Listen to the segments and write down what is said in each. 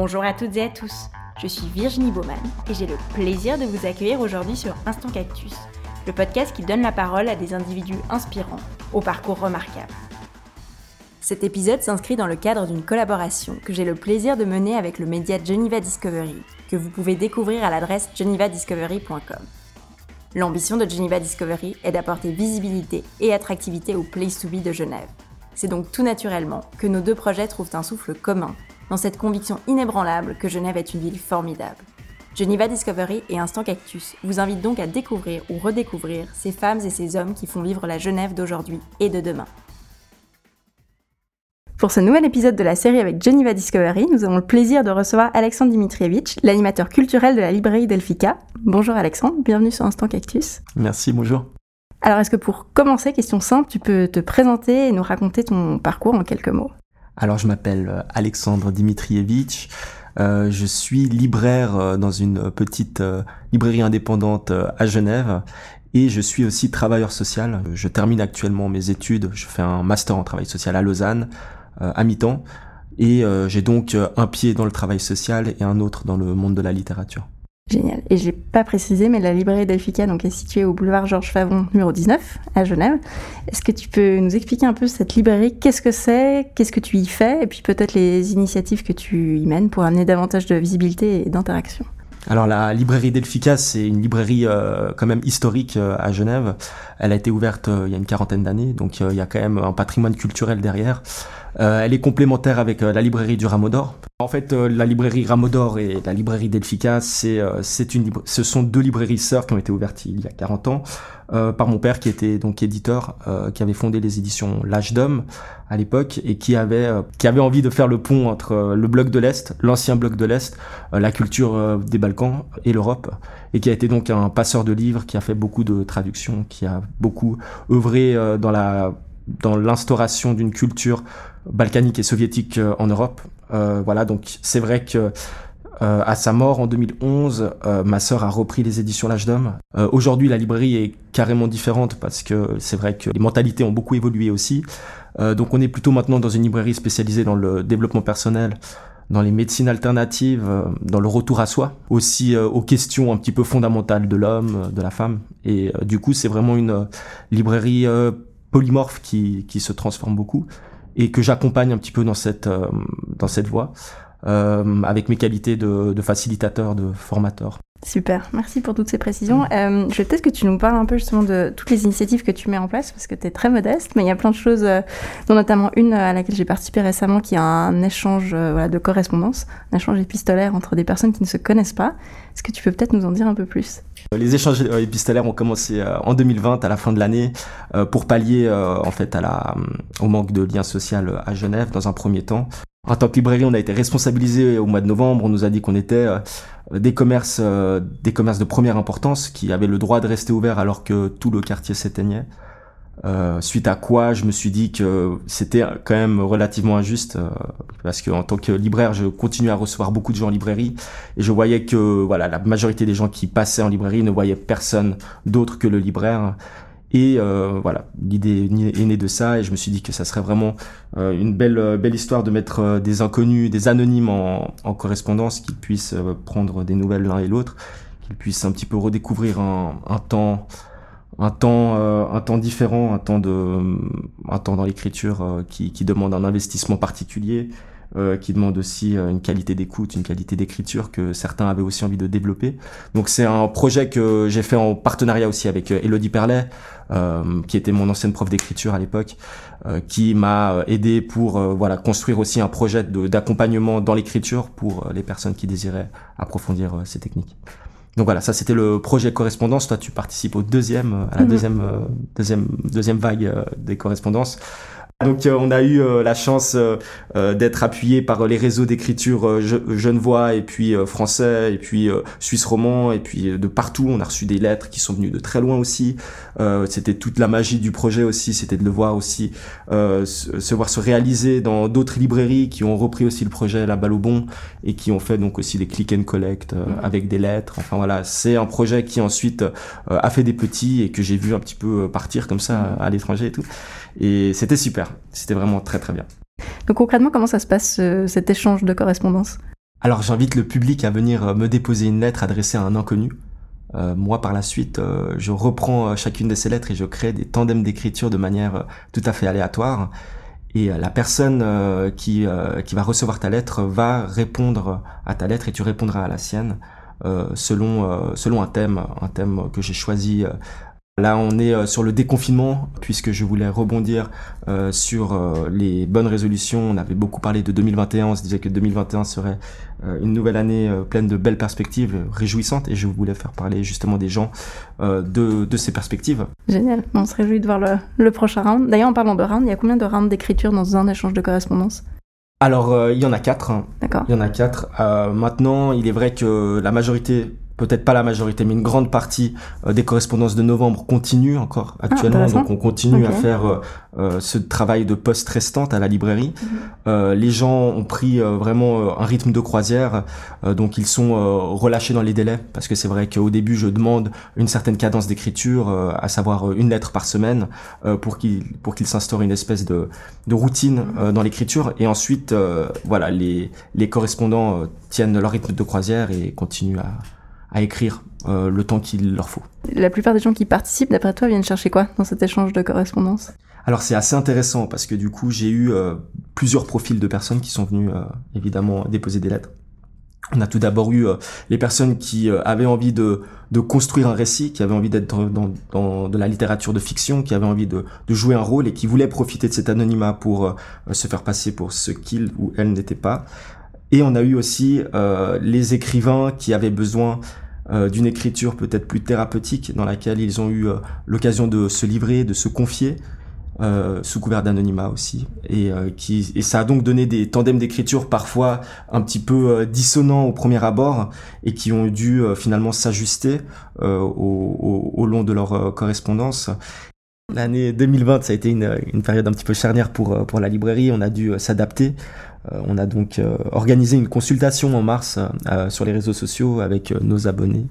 Bonjour à toutes et à tous, je suis Virginie Baumann et j'ai le plaisir de vous accueillir aujourd'hui sur Instant Cactus, le podcast qui donne la parole à des individus inspirants, au parcours remarquable. Cet épisode s'inscrit dans le cadre d'une collaboration que j'ai le plaisir de mener avec le média Geneva Discovery, que vous pouvez découvrir à l'adresse genevadiscovery.com. L'ambition de Geneva Discovery est d'apporter visibilité et attractivité au Place to Be de Genève. C'est donc tout naturellement que nos deux projets trouvent un souffle commun dans cette conviction inébranlable que Genève est une ville formidable. Geneva Discovery et Instant Cactus vous invitent donc à découvrir ou redécouvrir ces femmes et ces hommes qui font vivre la Genève d'aujourd'hui et de demain. Pour ce nouvel épisode de la série avec Geneva Discovery, nous avons le plaisir de recevoir Alexandre Dimitrievitch, l'animateur culturel de la librairie Delphica. Bonjour Alexandre, bienvenue sur Instant Cactus. Merci, bonjour. Alors est-ce que pour commencer, question simple, tu peux te présenter et nous raconter ton parcours en quelques mots? Alors je m'appelle euh, Alexandre Dimitrievitch, euh, je suis libraire euh, dans une petite librairie indépendante à Genève et je suis aussi travailleur social. Je termine actuellement mes études, je fais un master en travail social à Lausanne à mi-temps et j'ai donc un pied dans le travail social et un autre dans le monde de la littérature. Génial. Et j'ai pas précisé, mais la librairie Delphica donc, est située au boulevard Georges Favon, numéro 19, à Genève. Est-ce que tu peux nous expliquer un peu cette librairie? Qu'est-ce que c'est? Qu'est-ce que tu y fais? Et puis peut-être les initiatives que tu y mènes pour amener davantage de visibilité et d'interaction alors la librairie Delphica, c'est une librairie euh, quand même historique euh, à Genève. Elle a été ouverte euh, il y a une quarantaine d'années, donc il y a quand même un patrimoine culturel derrière. elle est complémentaire avec la librairie du Rameau d'Or. En fait, euh, la librairie Ramodor et la librairie Delphica, c'est, euh, c'est une, ce sont deux librairies sœurs qui ont été ouvertes il y a 40 ans euh, par mon père qui était donc éditeur, qui avait fondé les éditions L'Âge d'Homme à l'époque et qui avait, qui avait envie de faire le pont entre le bloc de l'Est, l'ancien bloc de l'Est, la culture des Balkans et l'Europe, et qui a été donc un passeur de livres, qui a fait beaucoup de traductions, qui a beaucoup œuvré dans la dans l'instauration d'une culture balkanique et soviétique en Europe euh, voilà, donc c'est vrai que euh, à sa mort en 2011, euh, ma sœur a repris les éditions L'Âge d'Homme. Aujourd'hui, la librairie est carrément différente parce que c'est vrai que les mentalités ont beaucoup évolué aussi. donc on est plutôt maintenant dans une librairie spécialisée dans le développement personnel, dans les médecines alternatives, dans le retour à soi, aussi aux questions un petit peu fondamentales de l'homme, de la femme. Et du coup, c'est vraiment une librairie polymorphe qui, qui se transforme beaucoup et que j'accompagne un petit peu dans cette euh, dans cette voie euh, avec mes qualités de, de, facilitateur, de formateur. Super, merci pour toutes ces précisions. Euh, je vais peut-être que tu nous parles un peu justement de toutes les initiatives que tu mets en place, parce que tu es très modeste, mais il y a plein de choses, euh, dont notamment une à laquelle j'ai participé récemment, qui est un échange voilà, de correspondance, un échange épistolaire entre des personnes qui ne se connaissent pas. Est-ce que tu peux peut-être nous en dire un peu plus? Les échanges épistolaires ont commencé en 2020, à la fin de l'année, pour pallier en fait à la, au manque de lien social à Genève dans un premier temps. En tant que librairie, on a été responsabilisé au mois de novembre. On nous a dit qu'on était euh, des commerces, euh, des commerces de première importance qui avaient le droit de rester ouverts alors que tout le quartier s'éteignait. Euh, suite à quoi je me suis dit que c'était quand même relativement injuste parce que en tant que libraire je continuais à recevoir beaucoup de gens en librairie et je voyais que voilà la majorité des gens qui passaient en librairie ne voyaient personne d'autre que le libraire et euh, voilà, l'idée est née de ça et je me suis dit que ça serait vraiment euh, une belle, euh, belle histoire de mettre des inconnus, des anonymes en, correspondance, qu'ils puissent prendre des nouvelles l'un et l'autre, qu'ils puissent un petit peu redécouvrir un, un temps, un temps, un temps différent, un temps de, un temps dans l'écriture qui, qui demande un investissement particulier qui demande aussi euh, une qualité d'écoute, une qualité d'écriture que certains avaient aussi envie de développer. Donc c'est un projet que j'ai fait en partenariat aussi avec euh, Elodie Perlet, qui était mon ancienne prof d'écriture à l'époque, qui m'a aidé pour voilà construire aussi un projet d'accompagnement dans l'écriture pour les personnes qui désiraient approfondir ces techniques. Donc voilà, ça c'était le projet correspondance. Toi, tu participes au deuxième, à la mhm. deuxième, deuxième, deuxième vague des correspondances. Donc euh, on a eu euh, la chance euh, d'être appuyé par les réseaux d'écriture genevois et puis français et puis suisse romand et puis de partout. On a reçu des lettres qui sont venues de très loin aussi. c'était toute la magie du projet aussi, c'était de le voir aussi se voir se réaliser dans d'autres librairies qui ont repris aussi le projet La Balle au Bon et qui ont fait donc aussi des click and collect mmh. avec des lettres. Enfin voilà, c'est un projet qui ensuite a fait des petits et que j'ai vu un petit peu partir comme ça à l'étranger et tout. Et c'était super. C'était vraiment très très bien. Donc concrètement, comment ça se passe cet échange de correspondance Alors j'invite le public à venir me déposer une lettre adressée à un inconnu. moi, par la suite, je reprends chacune de ces lettres et je crée des tandems d'écriture de manière tout à fait aléatoire. Et la personne qui, qui va recevoir ta lettre va répondre à ta lettre et tu répondras à la sienne. Euh, selon euh, selon un thème, un thème que j'ai choisi euh, Là, on est sur le déconfinement, puisque je voulais rebondir sur les bonnes résolutions. On avait beaucoup parlé de 2021, on se disait que 2021 serait une nouvelle année pleine de belles perspectives, réjouissantes, et je voulais faire parler justement des gens de, de ces perspectives. Génial, on se réjouit de voir le, le prochain round. D'ailleurs, en parlant de round, il y a combien de rounds d'écriture dans un échange de correspondance? Alors, euh, il y en a quatre. D'accord. Il y en a quatre. Euh, maintenant, il est vrai que la majorité peut-être pas la majorité, mais une grande partie euh, des correspondances de novembre continuent encore ah, actuellement. donc on continue à faire euh, euh, ce travail de poste restante à la librairie. Mhm. les gens ont pris vraiment un rythme de croisière, donc ils sont relâchés dans les délais, parce que c'est vrai qu'au début je demande une certaine cadence d'écriture, à savoir une lettre par semaine, pour qu'il pour qu'il s'instaure une espèce de, de routine mhm. dans l'écriture, et ensuite voilà les les correspondants tiennent leur rythme de croisière et continuent à à écrire euh, le temps qu'il leur faut. La plupart des gens qui participent, d'après toi, viennent chercher quoi dans cet échange de correspondance Alors c'est assez intéressant parce que du coup j'ai eu euh, plusieurs profils de personnes qui sont venues euh, évidemment déposer des lettres. On a tout d'abord eu les personnes qui avaient envie de, de, construire un récit, qui avaient envie d'être dans, dans, de la littérature de fiction, qui avaient envie de, de, jouer un rôle et qui voulaient profiter de cet anonymat pour se faire passer pour ce qu'ils ou elles n'étaient pas. Et on a eu aussi euh, les écrivains qui avaient besoin euh, d'une écriture peut-être plus thérapeutique, dans laquelle ils ont eu euh, l'occasion de se livrer, de se confier, sous couvert d'anonymat aussi. Et, qui, et ça a donc donné des tandems d'écriture parfois un petit peu dissonants au premier abord, et qui ont dû finalement s'ajuster au, au, au, long de leur correspondance. L'année 2020, ça a été une, une, période un petit peu charnière pour, pour la librairie. On a dû s'adapter euh, on a donc euh, organisé une consultation en mars euh, sur les réseaux sociaux avec nos abonnés.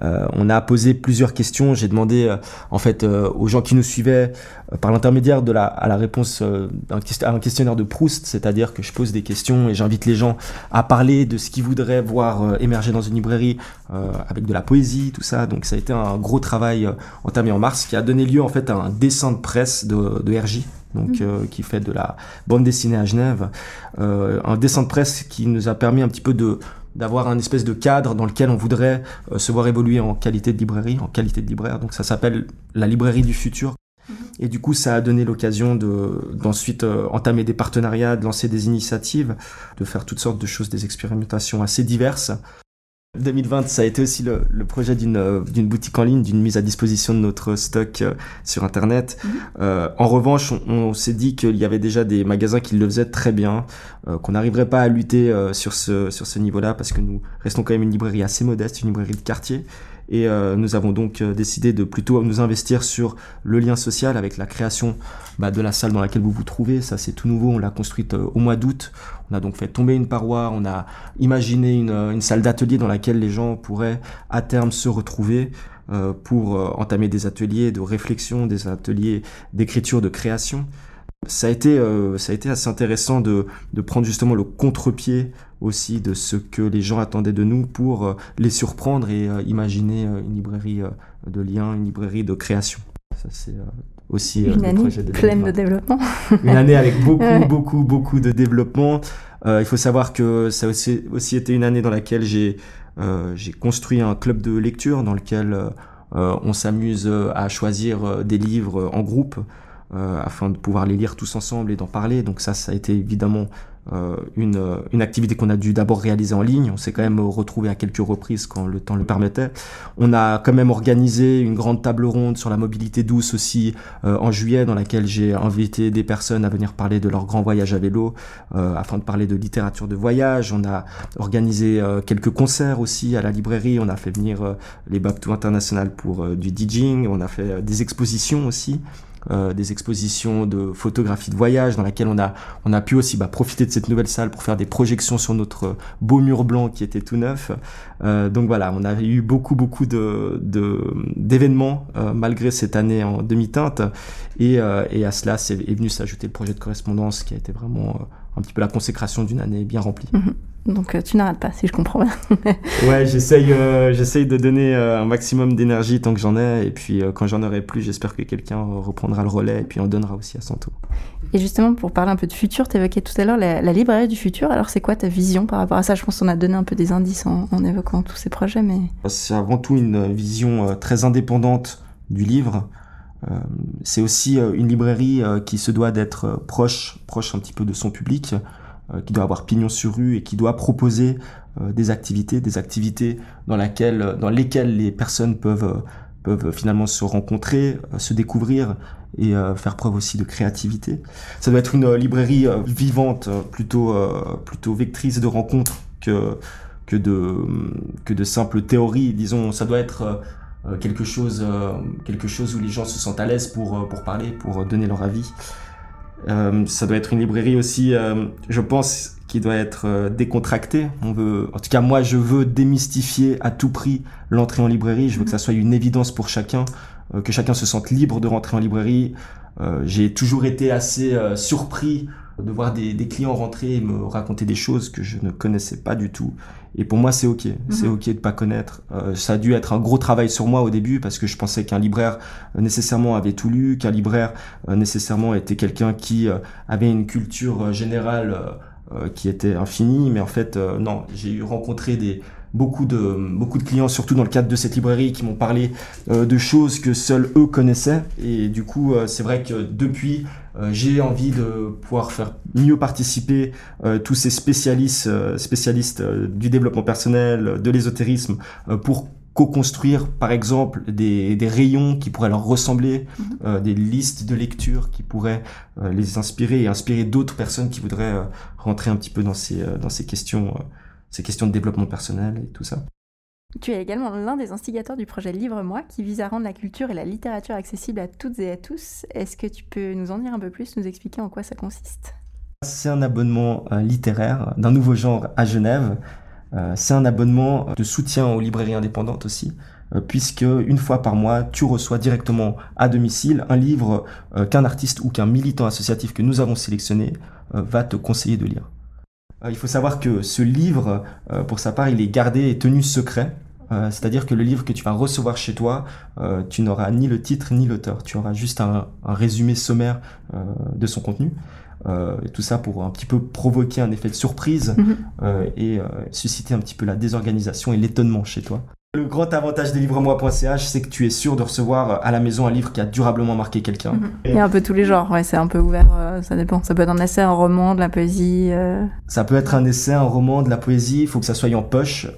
on a posé plusieurs questions. J'ai demandé en fait aux gens qui nous suivaient par l'intermédiaire de la, à la réponse d'un un questionnaire de Proust, c'est-à-dire que je pose des questions et j'invite les gens à parler de ce qu'ils voudraient voir émerger dans une librairie avec de la poésie, tout ça. Donc ça a été un gros travail entamé en mars qui a donné lieu en fait à un dessin de presse de, de RJ donc mm. euh, qui fait de la bande dessinée à Genève, euh, un dessin de presse qui nous a permis un petit peu de d'avoir un espèce de cadre dans lequel on voudrait euh, se voir évoluer en qualité de librairie, en qualité de libraire. Donc ça s'appelle la librairie du futur. Mm-hmm. Et du coup, ça a donné l'occasion de d'ensuite entamer des partenariats, de lancer des initiatives, de faire toutes sortes de choses, des expérimentations assez diverses. 2020, ça a été aussi le, projet euh, d'une boutique en ligne, d'une mise à disposition de notre stock euh, sur Internet. Mhm. Euh, en revanche, on, s'est dit qu'il y avait déjà des magasins qui le faisaient très bien, qu'on n'arriverait pas à lutter sur ce, sur ce niveau-là, parce que nous restons quand même une librairie assez modeste, une librairie de quartier. Et nous avons donc décidé de plutôt nous investir sur le lien social avec la création bah, de la salle dans laquelle vous vous trouvez. Ça, c'est tout nouveau. On l'a construite au mois d'août. On a donc fait tomber une paroi, on a imaginé une, une salle d'atelier dans laquelle les gens pourraient à terme se retrouver euh, pour euh, entamer des ateliers de réflexion, des ateliers d'écriture, de création. Ça a été, euh, ça a été assez intéressant de, de prendre justement le contre-pied aussi de ce que les gens attendaient de nous pour euh, les surprendre et euh, imaginer une librairie de liens, une librairie de création. Ça, c'est aussi une année pleine de développement. une année avec beaucoup, beaucoup, beaucoup de développement. Euh, il faut savoir que ça a aussi, aussi été une année dans laquelle j'ai euh, construit un club de lecture dans lequel euh, on s'amuse à choisir des livres en groupe afin de pouvoir les lire tous ensemble et d'en parler. Donc ça, ça a été évidemment euh, une, une, activité qu'on a dû d'abord réaliser en ligne. On s'est quand même retrouvé à quelques reprises quand le temps le permettait. On a quand même organisé une grande table ronde sur la mobilité douce aussi euh, en juillet, dans laquelle j'ai invité des personnes à venir parler de leur grand voyage à vélo, euh, afin de parler de littérature de voyage. On a organisé quelques concerts aussi à la librairie. On a fait venir les Babtou International pour du DJing. On a fait des expositions aussi. Euh, des expositions de photographie de voyage dans laquelle on a, on a pu aussi bah, profiter de cette nouvelle salle pour faire des projections sur notre beau mur blanc qui était tout neuf. Euh, donc voilà, on a eu beaucoup beaucoup de d'événements euh, malgré cette année en demi-teinte et, et à cela c'est, est venu s'ajouter le projet de correspondance qui a été vraiment un petit peu la consécration d'une année bien remplie. Mhm. Donc euh, tu n'arrêtes pas, si je comprends bien. ouais, j'essaye, euh, j'essaye de donner euh, un maximum d'énergie tant que j'en ai, et puis quand j'en aurai plus, j'espère que quelqu'un reprendra le relais et puis en donnera aussi à son tour. Et justement, pour parler un peu de futur, tu évoquais tout à l'heure la, librairie du futur. Alors c'est quoi ta vision par rapport à ça? Je pense qu'on a donné un peu des indices en, en évoquant tous ces projets, mais... C'est avant tout une vision très indépendante du livre. C'est aussi une librairie qui se doit d'être proche, proche un petit peu de son public. Euh, qui doit avoir pignon sur rue et qui doit proposer euh, des activités, des activités dans, lesquelles les personnes peuvent, euh, peuvent finalement se rencontrer, se découvrir et faire preuve aussi de créativité. Ça doit être une librairie vivante, plutôt, plutôt vectrice de rencontres que, que, de, que de simples théories. Disons, ça doit être quelque chose, quelque chose où les gens se sentent à l'aise pour, pour parler, pour donner leur avis. Euh, ça doit être une librairie aussi, euh, je pense, qui doit être euh, décontractée. On veut, en tout cas, moi, je veux démystifier à tout prix l'entrée en librairie. Je veux que ça soit une évidence pour chacun, que chacun se sente libre de rentrer en librairie. J'ai toujours été assez surpris de voir des, des, clients rentrer et me raconter des choses que je ne connaissais pas du tout. Et pour moi, c'est ok. C'est mhm. ok de pas connaître. Euh, ça a dû être un gros travail sur moi au début parce que je pensais qu'un libraire euh, nécessairement avait tout lu, qu'un libraire euh, nécessairement était quelqu'un qui avait une culture générale qui était infinie. Mais en fait, non. J'ai eu rencontré des beaucoup de beaucoup de clients, surtout dans le cadre de cette librairie, qui m'ont parlé de choses que seuls eux connaissaient. Et du coup, c'est vrai que depuis euh, j'ai envie de pouvoir faire mieux participer euh, tous ces spécialistes, euh, spécialistes du développement personnel, de l'ésotérisme, pour co-construire par exemple des, des, rayons qui pourraient leur ressembler, mhm. des listes de lecture qui pourraient les inspirer et inspirer d'autres personnes qui voudraient rentrer un petit peu dans ces, dans ces questions, ces questions de développement personnel et tout ça. Tu es également l'un des instigateurs du projet Livre-moi qui vise à rendre la culture et la littérature accessibles à toutes et à tous. Est-ce que tu peux nous en dire un peu plus, nous expliquer en quoi ça consiste? C'est un abonnement euh, littéraire d'un nouveau genre à Genève. Euh, c'est un abonnement de soutien aux librairies indépendantes aussi, euh, puisque une fois par mois, tu reçois directement à domicile un livre qu'un artiste ou qu'un militant associatif que nous avons sélectionné va te conseiller de lire. Euh, il faut savoir que ce livre, euh, pour sa part, il est gardé et tenu secret. Euh, c'est-à-dire que le livre que tu vas recevoir chez toi, tu n'auras ni le titre ni l'auteur. Tu auras juste un, résumé sommaire de son contenu. et tout ça pour un petit peu provoquer un effet de surprise mhm. et susciter un petit peu la désorganisation et l'étonnement chez toi. Le grand avantage des livres-moi.ch, c'est que tu es sûr de recevoir euh, à la maison un livre qui a durablement marqué quelqu'un. Il y a un peu tous les genres, ouais, c'est un peu ouvert, euh, ça dépend. Ça peut être un essai, un roman, de la poésie. Euh. Ça peut être un essai, un roman, de la poésie, il faut que ça soit en poche.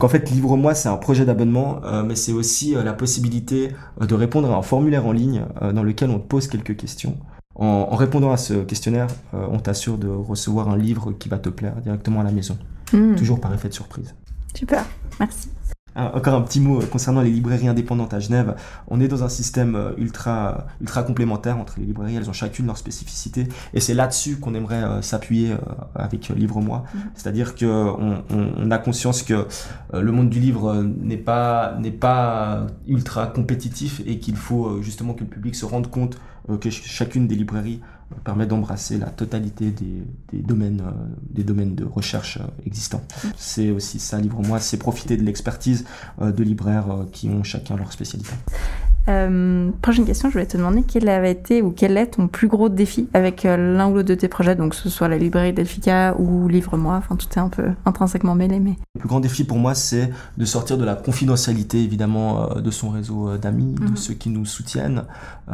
En fait, Livre-moi, c'est un projet d'abonnement, mais c'est aussi la possibilité de répondre à un formulaire en ligne dans lequel on te pose quelques questions. En, répondant à ce questionnaire, on t'assure de recevoir un livre qui va te plaire directement à la maison. Hmm. Toujours par effet de surprise. Super, merci. Encore un petit mot euh, concernant les librairies indépendantes à Genève. On est dans un système euh, ultra, ultra complémentaire entre les librairies. Elles ont chacune leur spécificité. Et c'est là-dessus qu'on aimerait euh, s'appuyer avec Livre-moi. Mhm. C'est-à-dire qu'on on, a conscience que le monde du livre n'est pas, n'est pas ultra compétitif et qu'il faut justement que le public se rende compte que chacune des librairies permet d'embrasser la totalité des, domaines, euh, domaines de recherche euh, existants. C'est aussi ça, Livre-moi, c'est profiter de l'expertise euh, de libraires qui ont chacun leur spécialité. Prochaine question, je voulais te demander quel avait été ou quel est ton plus gros défi avec l'un ou l'autre de tes projets, donc que ce soit la librairie Delphica ou Livre-moi, enfin tout est un peu intrinsèquement mêlé. Mais... Le plus grand défi pour moi, c'est de sortir de la confidentialité évidemment de son réseau d'amis, de mhm. ceux qui nous soutiennent.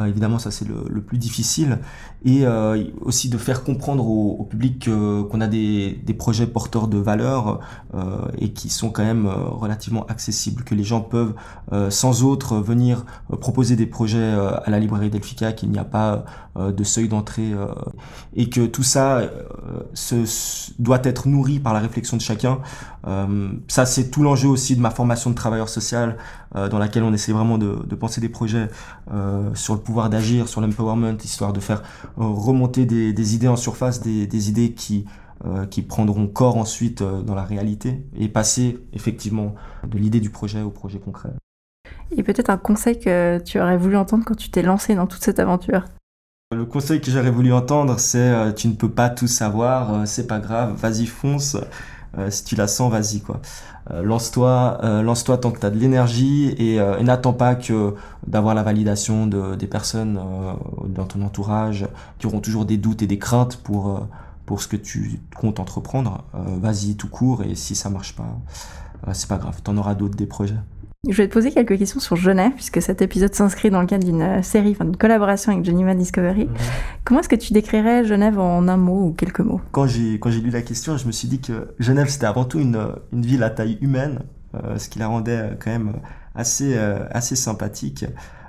évidemment, ça c'est le, le, plus difficile. Et euh, aussi de faire comprendre au, public qu'on a des, des, projets porteurs de valeur euh, et qui sont quand même euh, relativement accessibles, que les gens peuvent sans autre venir proposer des projets à la librairie Delphica, qu'il n'y a pas de seuil d'entrée et que tout ça se, doit être nourri par la réflexion de chacun. ça, c'est tout l'enjeu aussi de ma formation de travailleur social, dans laquelle on essaie vraiment de, de penser des projets sur le pouvoir d'agir, sur l'empowerment, histoire de faire remonter des, idées en surface, des, idées qui, euh, qui prendront corps ensuite euh, dans la réalité et passer effectivement de l'idée du projet au projet concret. Et peut-être un conseil que tu aurais voulu entendre quand tu t'es lancé dans toute cette aventure Le conseil que j'aurais voulu entendre, c'est tu ne peux pas tout savoir, c'est pas grave, vas-y fonce. si tu la sens, vas-y quoi. lance-toi, lance-toi tant que tu as de l'énergie et, n'attends pas que d'avoir la validation de, des personnes dans ton entourage qui auront toujours des doutes et des craintes pour pour ce que tu comptes entreprendre. vas-y tout court et si ça marche pas, c'est pas grave, t'en auras d'autres des projets. Je vais te poser quelques questions sur Genève, puisque cet épisode s'inscrit dans le cadre d'une euh, série, enfin d'une collaboration avec Geneva Discovery. Comment est-ce que tu décrirais Genève en un mot ou quelques mots? Quand j'ai lu la question, je me suis dit que Genève c'était avant tout une, une ville à taille humaine, euh, ce qui la rendait euh, quand même assez assez sympathique.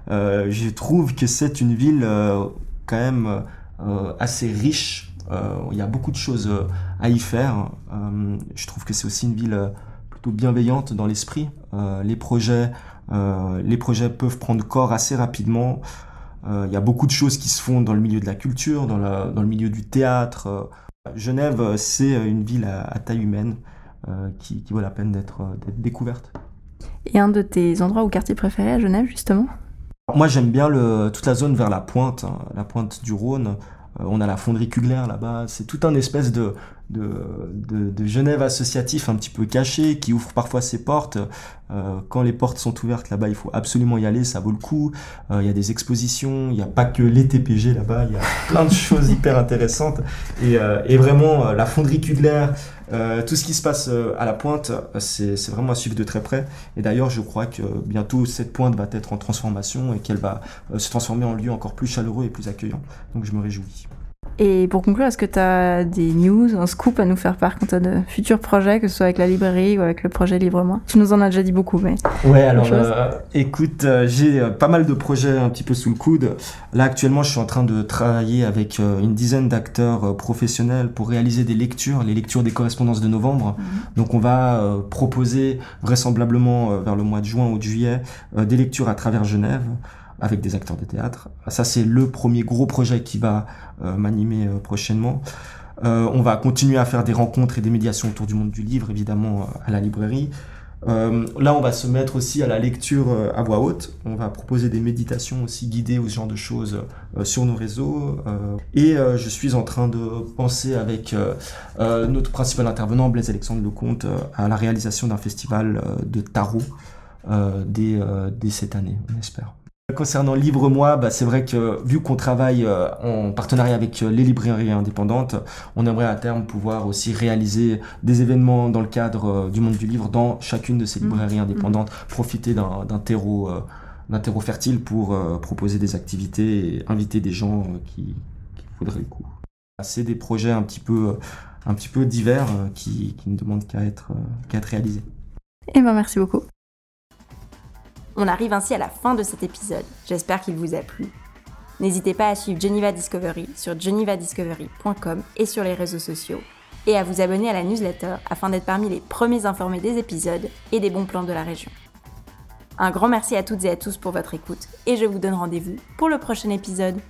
je trouve que c'est une ville quand même assez riche. Il y a beaucoup de choses à y faire. je trouve que c'est aussi une ville bienveillante dans l'esprit. Euh, les projets, euh, les projets peuvent prendre corps assez rapidement. Euh, il y a beaucoup de choses qui se font dans le milieu de la culture, dans, dans le milieu du théâtre. Genève, c'est une ville à, taille humaine qui, qui, vaut la peine d'être découverte. Et un de tes endroits ou quartiers préférés à Genève, justement? Moi, j'aime bien le, toute la zone vers la pointe, hein, la pointe du Rhône. on a la fonderie Kugler là-bas. C'est tout un espèce de, de, de, Genève associatif un petit peu caché, qui ouvre parfois ses portes. Euh, quand les portes sont ouvertes là-bas, il faut absolument y aller, ça vaut le coup. Euh, il y a des expositions, il n'y a pas que les TPG là-bas, il y a plein de choses hyper intéressantes. Et, euh, et vraiment, la fonderie Kugler, tout ce qui se passe à la pointe, c'est vraiment à suivre de très près. Et d'ailleurs, je crois que bientôt, cette pointe va être en transformation et qu'elle va se transformer en lieu encore plus chaleureux et plus accueillant. Donc je me réjouis. Et pour conclure, est-ce que tu as des news, un scoop à nous faire part quant à de futurs projets, que ce soit avec la librairie ou avec le projet Livre-moi Tu nous en as déjà dit beaucoup, mais. Ouais, alors euh, écoute, euh, j'ai euh, pas mal de projets un petit peu sous le coude. Là, actuellement, je suis en train de travailler avec une dizaine d'acteurs professionnels pour réaliser des lectures, les lectures des correspondances de novembre. Mhm. Donc, on va proposer vraisemblablement vers le mois de juin ou de juillet des lectures à travers Genève avec des acteurs de théâtre. Ça, c'est le premier gros projet qui va euh, m'animer euh, prochainement. Euh, on va continuer à faire des rencontres et des médiations autour du monde du livre, évidemment, à la librairie. là, on va se mettre aussi à la lecture à voix haute. On va proposer des méditations aussi guidées ou ce genre de choses sur nos réseaux. et je suis en train de penser avec notre principal intervenant, Blaise Alexandre Lecomte, à la réalisation d'un festival de tarot dès, dès cette année, on espère. Concernant Libre-moi, bah, c'est vrai que vu qu'on travaille euh, en partenariat avec euh, les librairies indépendantes, on aimerait à terme pouvoir aussi réaliser des événements dans le cadre euh, du monde du livre dans chacune de ces mmh. librairies mmh. indépendantes, profiter d'un terreau, d'un terreau fertile pour proposer des activités et inviter des gens qui, qui voudraient le coup. C'est des projets un petit peu, un petit peu divers qui, qui ne demandent qu'à être, qu'à être réalisés. Eh ben merci beaucoup. On arrive ainsi à la fin de cet épisode. J'espère qu'il vous a plu. N'hésitez pas à suivre Geneva Discovery sur genevadiscovery.com et sur les réseaux sociaux et à vous abonner à la newsletter afin d'être parmi les premiers informés des épisodes et des bons plans de la région. Un grand merci à toutes et à tous pour votre écoute et je vous donne rendez-vous pour le prochain épisode.